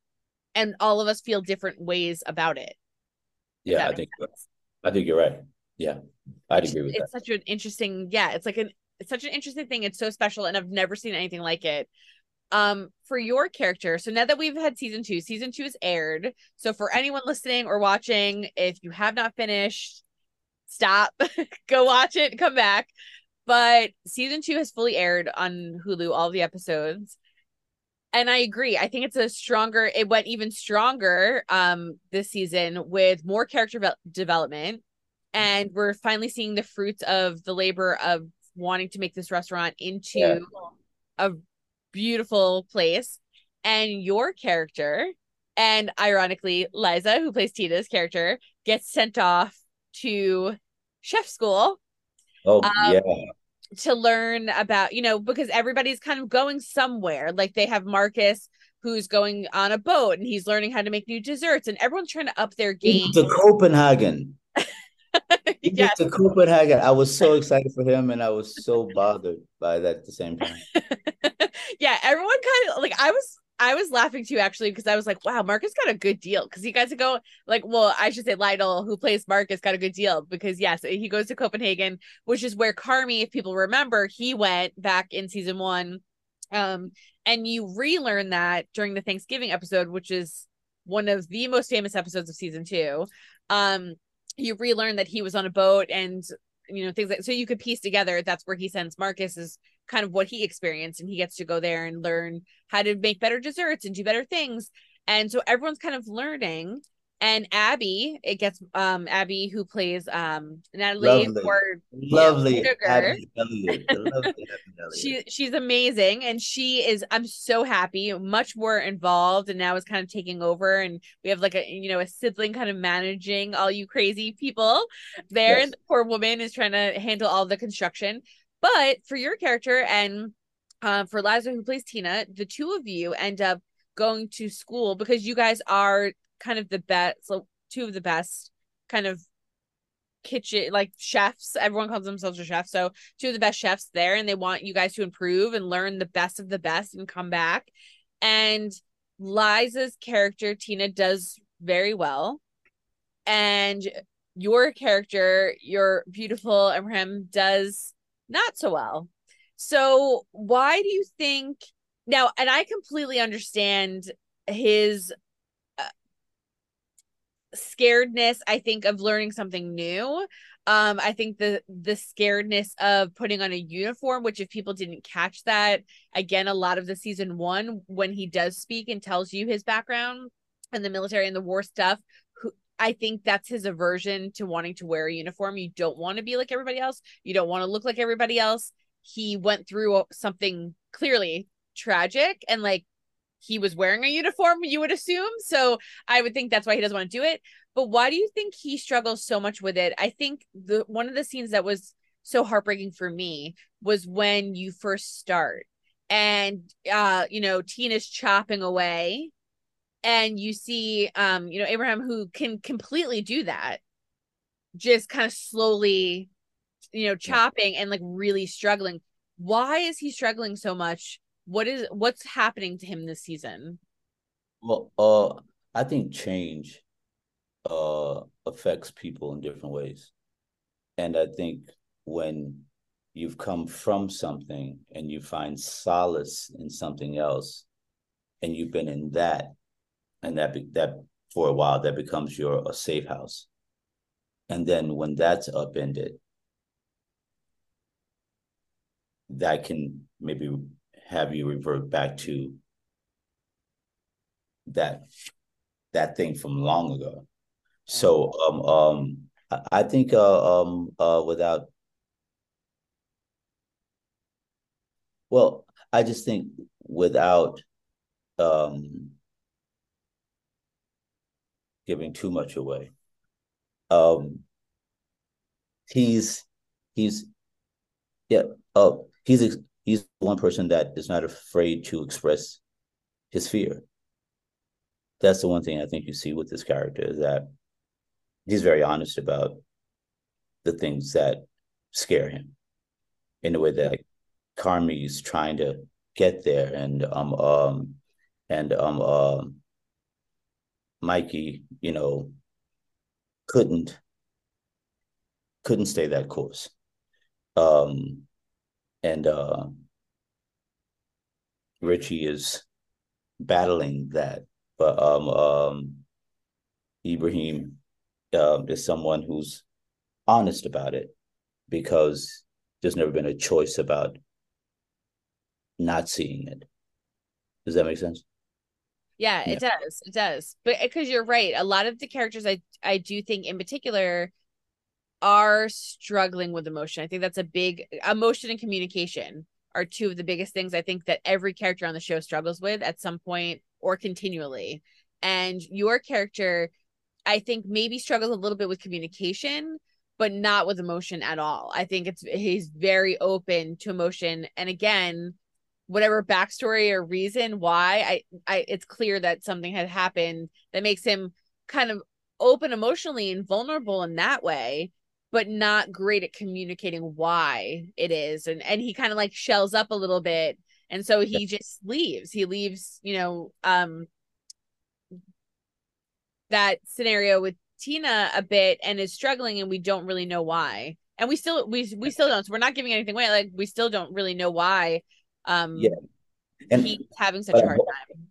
And all of us feel different ways about it. Yeah, I think, sense. I think you're right. Yeah, I'd agree with it's that. It's such an interesting, yeah, it's like an, it's such an interesting thing. It's so special. And I've never seen anything like it um for your character so now that we've had season two season two is aired so for anyone listening or watching if you have not finished stop go watch it come back but season two has fully aired on hulu all the episodes and i agree i think it's a stronger it went even stronger um this season with more character ve- development and we're finally seeing the fruits of the labor of wanting to make this restaurant into yeah. a beautiful place. And your character, and ironically, Liza, who plays Tina's character, gets sent off to chef school. Oh, um, yeah. To learn about, you know, because everybody's kind of going somewhere. Like they have Marcus who's going on a boat and he's learning how to make new desserts, and everyone's trying to up their game. To Copenhagen. yes. to Copenhagen. I was so excited for him and I was so bothered by that at the same time. yeah, everyone kind of like I was I was laughing too actually because I was like, wow, Marcus got a good deal. Because you guys go like, well, I should say Lionel, who plays Marcus, got a good deal because yes, he goes to Copenhagen, which is where Carmy, if people remember, he went back in season one. Um, and you relearn that during the Thanksgiving episode, which is one of the most famous episodes of season two. Um, you relearn that he was on a boat and you know things like so you could piece together that's where he sends Marcus is kind of what he experienced and he gets to go there and learn how to make better desserts and do better things. And so everyone's kind of learning and Abby, it gets um Abby who plays um Natalie lovely. for lovely Sugar. Abby lovely Abby she she's amazing and she is I'm so happy, much more involved and now is kind of taking over and we have like a you know a sibling kind of managing all you crazy people there yes. and the poor woman is trying to handle all the construction. But for your character and uh, for Liza who plays Tina, the two of you end up going to school because you guys are kind of the best, so two of the best kind of kitchen like chefs. Everyone calls themselves a chef so two of the best chefs there and they want you guys to improve and learn the best of the best and come back. And liza's character tina does very well. And your character your beautiful Ebraheim does not so well. So why do you think now and i completely understand his scaredness i think of learning something new. Um i think the the scaredness of putting on a uniform which if people didn't catch that again a lot of the season one when he does speak and tells you his background and the military and the war stuff who i think that's his aversion to wanting to wear a uniform. You don't want to be like everybody else. You don't want to look like everybody else. He went through something clearly tragic and like he was wearing a uniform, you would assume. So I would think that's why he doesn't want to do it. But why do you think he struggles so much with it? I think the one of the scenes that was so heartbreaking for me was when you first start and uh you know Tina's chopping away and you see um you know Ebraheim who can completely do that just kind of slowly you know chopping and like really struggling why is he struggling so much what is what's happening to him this season? Well uh i think change uh affects people in different ways. And i think when you've come from something and you find solace in something else and you've been in that and that be, that for a while that becomes your a safe house. And then when that's upended that can maybe have you revert back to that that thing from long ago. So um um i think uh um uh without well i just think without um giving too much away um he's he's yeah uh he's he's one person that is not afraid to express his fear. That's the one thing I think you see with this character is that he's very honest about the things that scare him in the way that Carmy is trying to get there and um um and um um Mikey, you know, couldn't couldn't stay that course. Um and uh, Richie is battling that. But um, um, Ebraheim uh, is someone who's honest about it because there's never been a choice about not seeing it. Does that make sense? Yeah, it yeah. does. It does. But because you're right, a lot of the characters I I do think in particular are struggling with emotion. I think that's a big emotion and communication are two of the biggest things I think that every character on the show struggles with at some point or continually. And your character, I think, maybe struggles a little bit with communication, but not with emotion at all. I think it's he's very open to emotion. And again, whatever backstory or reason why, I, I it's clear that something had happened that makes him kind of open emotionally and vulnerable in that way but not great at communicating why it is and and he kind of like shells up a little bit and so he just leaves. He leaves you know um that scenario with tina a bit and is struggling and we don't really know why. And we still we we still don't so we're not giving anything away like we still don't really know why um yeah. And he's having such a hard time.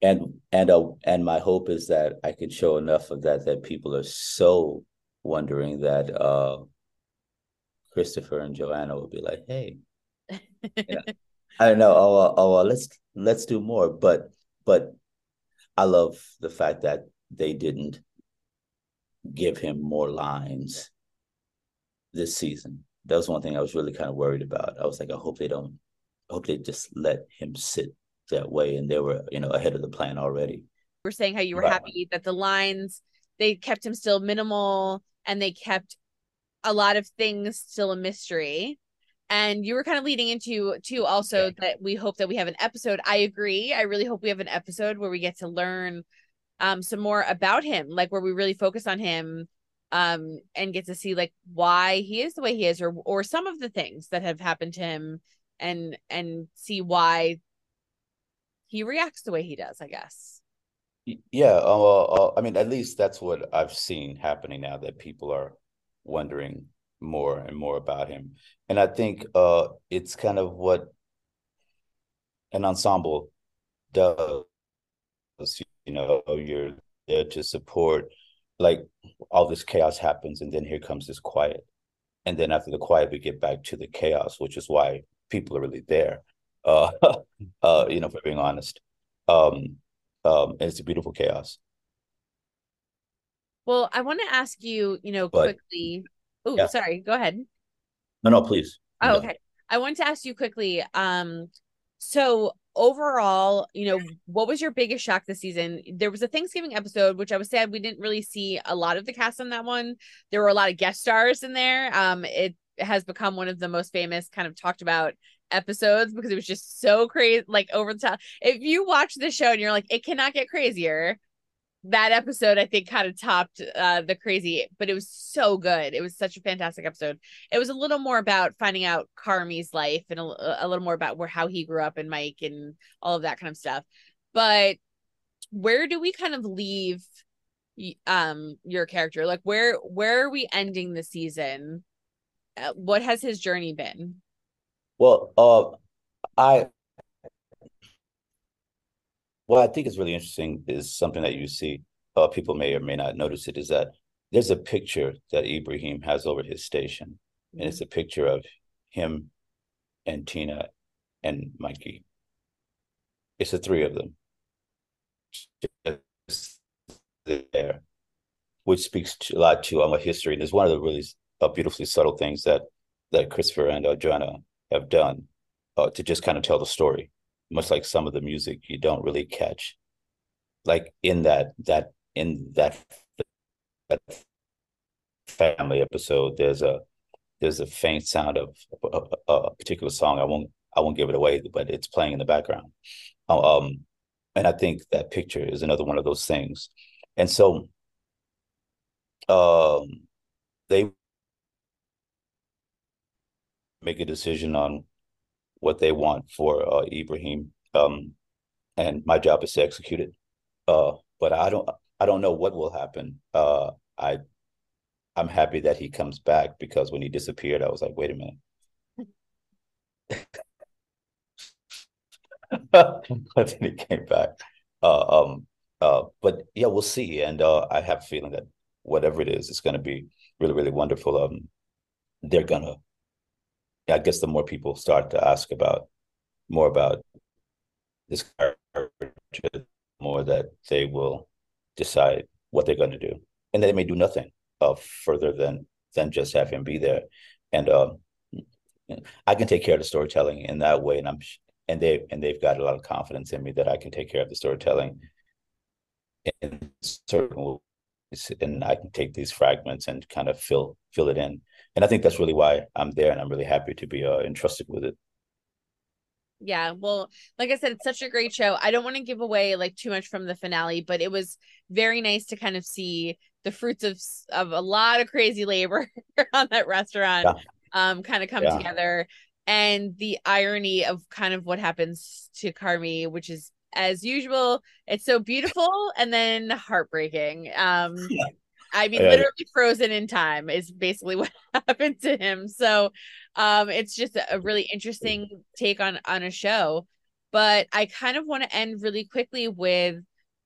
and and uh, and my hope is that i can show enough of that that people are so wondering that uh, Christopher and Joanna would be like, "Hey, yeah. I don't know. Oh, uh, oh, uh, let's let's do more." But but I love the fact that they didn't give him more lines this season. That was one thing I was really kind of worried about. I was like, I hope they don't. I hope they just let him sit that way, and they were, you know, ahead of the plan already. We're saying how you were happy that the lines they kept him still minimal and they kept a lot of things still a mystery. And you were kind of leading into to also yeah. that we hope that we have an episode. I agree. I really hope we have an episode where we get to learn um some more about him like where we really focus on him um and get to see like why he is the way he is or or some of the things that have happened to him and and see why he reacts the way he does i guess yeah, uh, uh, I mean, at least that's what I've seen happening now that people are wondering more and more about him, and I think uh, it's kind of what an ensemble does. You know, you're there to support, like all this chaos happens, and then here comes this quiet, and then after the quiet, we get back to the chaos, which is why people are really there. Uh, uh, you know, for being honest. Um, um, and it's a beautiful chaos. Well, I want to ask you, you know, but, quickly. Oh, yeah. sorry. Go ahead. No, no, please. Oh, okay. I want to ask you quickly. Um, so overall, you know, what was your biggest shock this season? There was a Thanksgiving episode, which I was sad we didn't really see a lot of the cast on that one. There were a lot of guest stars in there. Um, it has become one of the most famous, kind of talked about episodes because it was just so crazy, like over the top. If you watch the show and you're like, it cannot get crazier, that episode I think kind of topped uh, the crazy, but it was so good. It was such a fantastic episode. It was a little more about finding out Carmy's life and a, a little more about where how he grew up and Mike and all of that kind of stuff. But where do we kind of leave um your character? Like where where are we ending the season? Uh, what has his journey been? Well, uh I what I think is really interesting is something that you see, uh, people may or may not notice it, is that there's a picture that Ebraheim has over his station, mm-hmm. and it's a picture of him and Tina and Mikey. It's the three of them just there, which speaks to, a lot to um, history. And it's one of the really uh, beautifully subtle things that that Christopher and uh, Joanna have done uh, to just kind of tell the story much like some of the music you don't really catch. Like in that that in that, that family episode there's a there's a faint sound of a, a, particular song. I won't i won't give it away but it's playing in the background. Um and i think that picture is another one of those things. And so um they make a decision on what they want for uh, Ebraheim, um, and my job is to execute it. Uh, but I don't I don't know what will happen. Uh, I I'm happy that he comes back because when he disappeared, I was like, wait a minute. but then he came back. Uh, um, uh, but yeah, we'll see. And uh, I have a feeling that whatever it is, it's going to be really, really wonderful. Um, they're gonna I guess the more people start to ask about more about this character, more that they will decide what they're going to do, and they may do nothing uh, further than than just have him be there. And um, I can take care of the storytelling in that way, and I'm and they and they've got a lot of confidence in me that I can take care of the storytelling in certain ways, and I can take these fragments and kind of fill fill it in and I think that's really why I'm there, and I'm really happy to be uh, entrusted with it. Yeah, well, like I said, it's such a great show. I don't want to give away like too much from the finale, but it was very nice to kind of see the fruits of of a lot of crazy labor on that restaurant yeah. um kind of come yeah. together and the irony of kind of what happens to Carmy, which is as usual, it's so beautiful and then heartbreaking. Um yeah. I mean, literally frozen in time is basically what happened to him. So, um, it's just a really interesting take on on a show. But I kind of want to end really quickly with,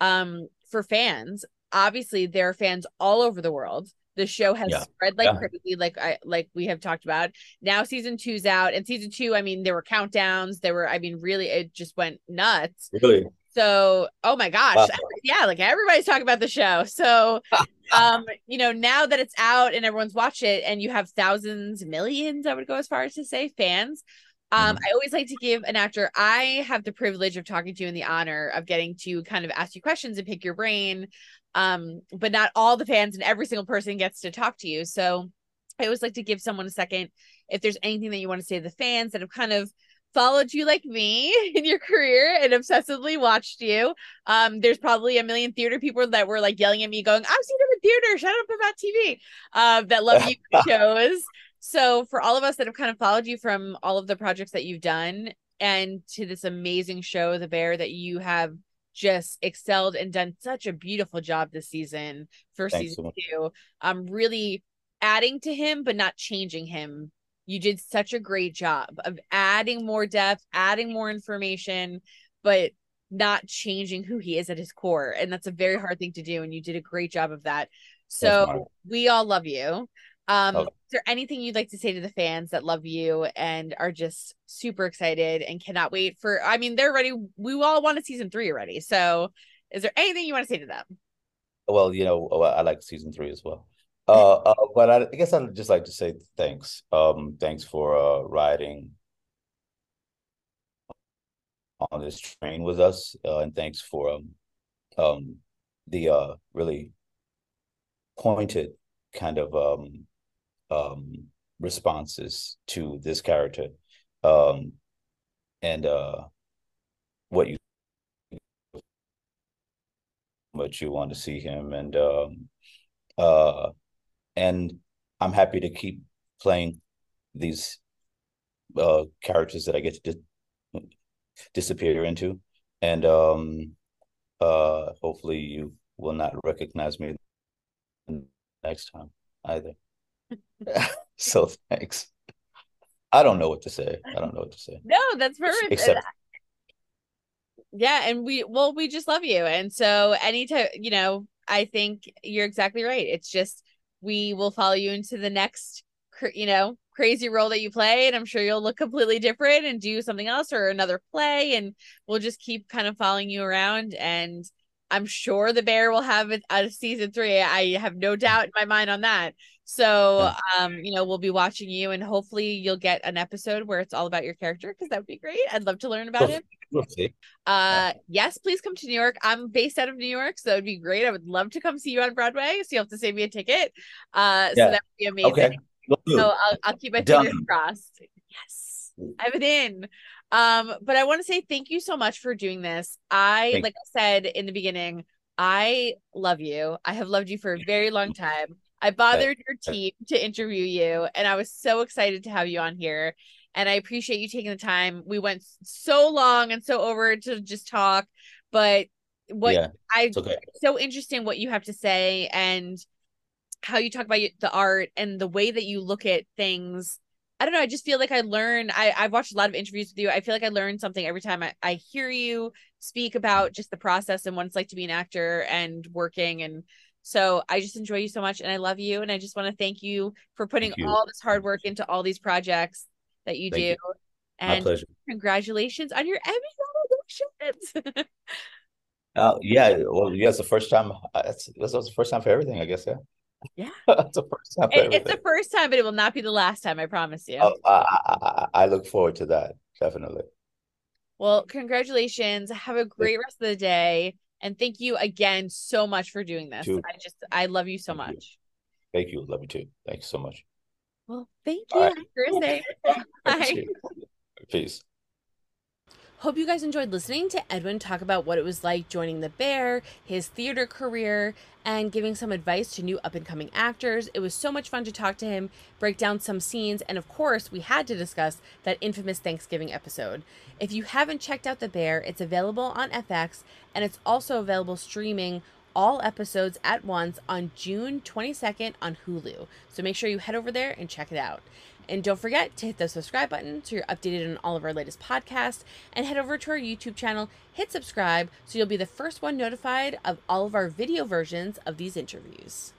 um, for fans. Obviously, there are fans all over the world. The show has yeah. spread like crazy, like I like we have talked about. Now season two's out, and season two, I mean, there were countdowns. There were, I mean, really, it just went nuts. Really, so, oh my gosh. Wow. Yeah, like everybody's talking about the show. So, um, you know, now that it's out and everyone's watched it and you have thousands, millions, I would go as far as to say fans. Um, mm-hmm. I always like to give an actor, I have the privilege of talking to you and the honor of getting to kind of ask you questions and pick your brain. Um, but not all the fans and every single person gets to talk to you. So I always like to give someone a second if there's anything that you want to say to the fans that have kind of followed you like me in your career and obsessively watched you. Um, there's probably a million theater people that were like yelling at me, going, "I've seen in theater. Shut up about TV." Uh, that love you shows. So for all of us that have kind of followed you from all of the projects that you've done and to this amazing show, The Bear, that you have just excelled and done such a beautiful job this season for Thanks season so two. Um, really adding to him, but not changing him you did such a great job of adding more depth, adding more information, but not changing who he is at his core. And that's a very hard thing to do. And you did a great job of that. So we all love you. Um, oh. is there anything you'd like to say to the fans that love you and are just super excited and cannot wait for? I mean, they're ready. We all want a season three already. So, is there anything you want to say to them? Well, you know, I like season three as well. Uh, uh, but I, I, guess I'd just like to say thanks. Um, thanks for uh, writing on this train with us, uh, and thanks for um, um, the uh, really pointed kind of um, um, responses to this character, um, and uh, what you what you want to see him, and and I'm happy to keep playing these uh, characters that I get to di- disappear into, and um, uh, hopefully you will not recognize me next time either. so thanks. I don't know what to say. I don't know what to say. No, that's perfect. Except yeah, and we well, we just love you. And so anytime, you know, I think you're exactly right. It's just we will follow you into the next you know, crazy role that you play and i'm sure you'll look completely different and do something else or another play and we'll just keep kind of following you around and i'm sure the bear will have a, a season three. I have no doubt in my mind on that. So um you know we'll be watching you and hopefully you'll get an episode where it's all about your character because that would be great. I'd love to learn about him. we'll see. uh yes please come to new york. I'm based out of new york so that'd be great. I would love to come see you on broadway so you have to save me a ticket. Uh yeah. so that would be amazing. Okay. So I'll, I'll keep my fingers crossed. Yes, I have it in. Um, but I want to say thank you so much for doing this. I, Thanks. like I said in the beginning, I love you. I have loved you for a very long time. I bothered your team to interview you, and I was so excited to have you on here. And I appreciate you taking the time. We went so long and so over to just talk, but what yeah, I okay. so interesting what you have to say and how you talk about the art and the way that you look at things I don't know. I just feel like I learn. I, I've watched a lot of interviews with you. I feel like I learn something every time I, I hear you speak about just the process and what it's like to be an actor and working. And so I just enjoy you so much and I love you. And I just want to thank you for putting you. all this hard work into all these projects that you thank do. You. And My pleasure. congratulations on your Emmy nominations. uh, yeah. Well, yeah, it's the first time. Uh, that's, that's the first time for everything, I guess. Yeah. Yeah, it's the first time. It, it's the first time, but it will not be the last time. I promise you. Oh, I, I, I look forward to that definitely. Well, congratulations. Have a great rest of the day, and thank you again so much for doing this. Too. I just I love you so thank much. You. Thank you. Love you too. Thank you so much. Well, thank you. Thursday. Bye. Peace. Hope you guys enjoyed listening to Edwin talk about what it was like joining the Bear, his theater career, and giving some advice to new up and coming actors. It was so much fun to talk to him, break down some scenes, and of course, we had to discuss that infamous Thanksgiving episode. If you haven't checked out The Bear, it's available on FX and it's also available streaming all episodes at once on June 22nd on Hulu. So make sure you head over there and check it out. And don't forget to hit the subscribe button so you're updated on all of our latest podcasts. And head over to our YouTube channel, hit subscribe so you'll be the first one notified of all of our video versions of these interviews.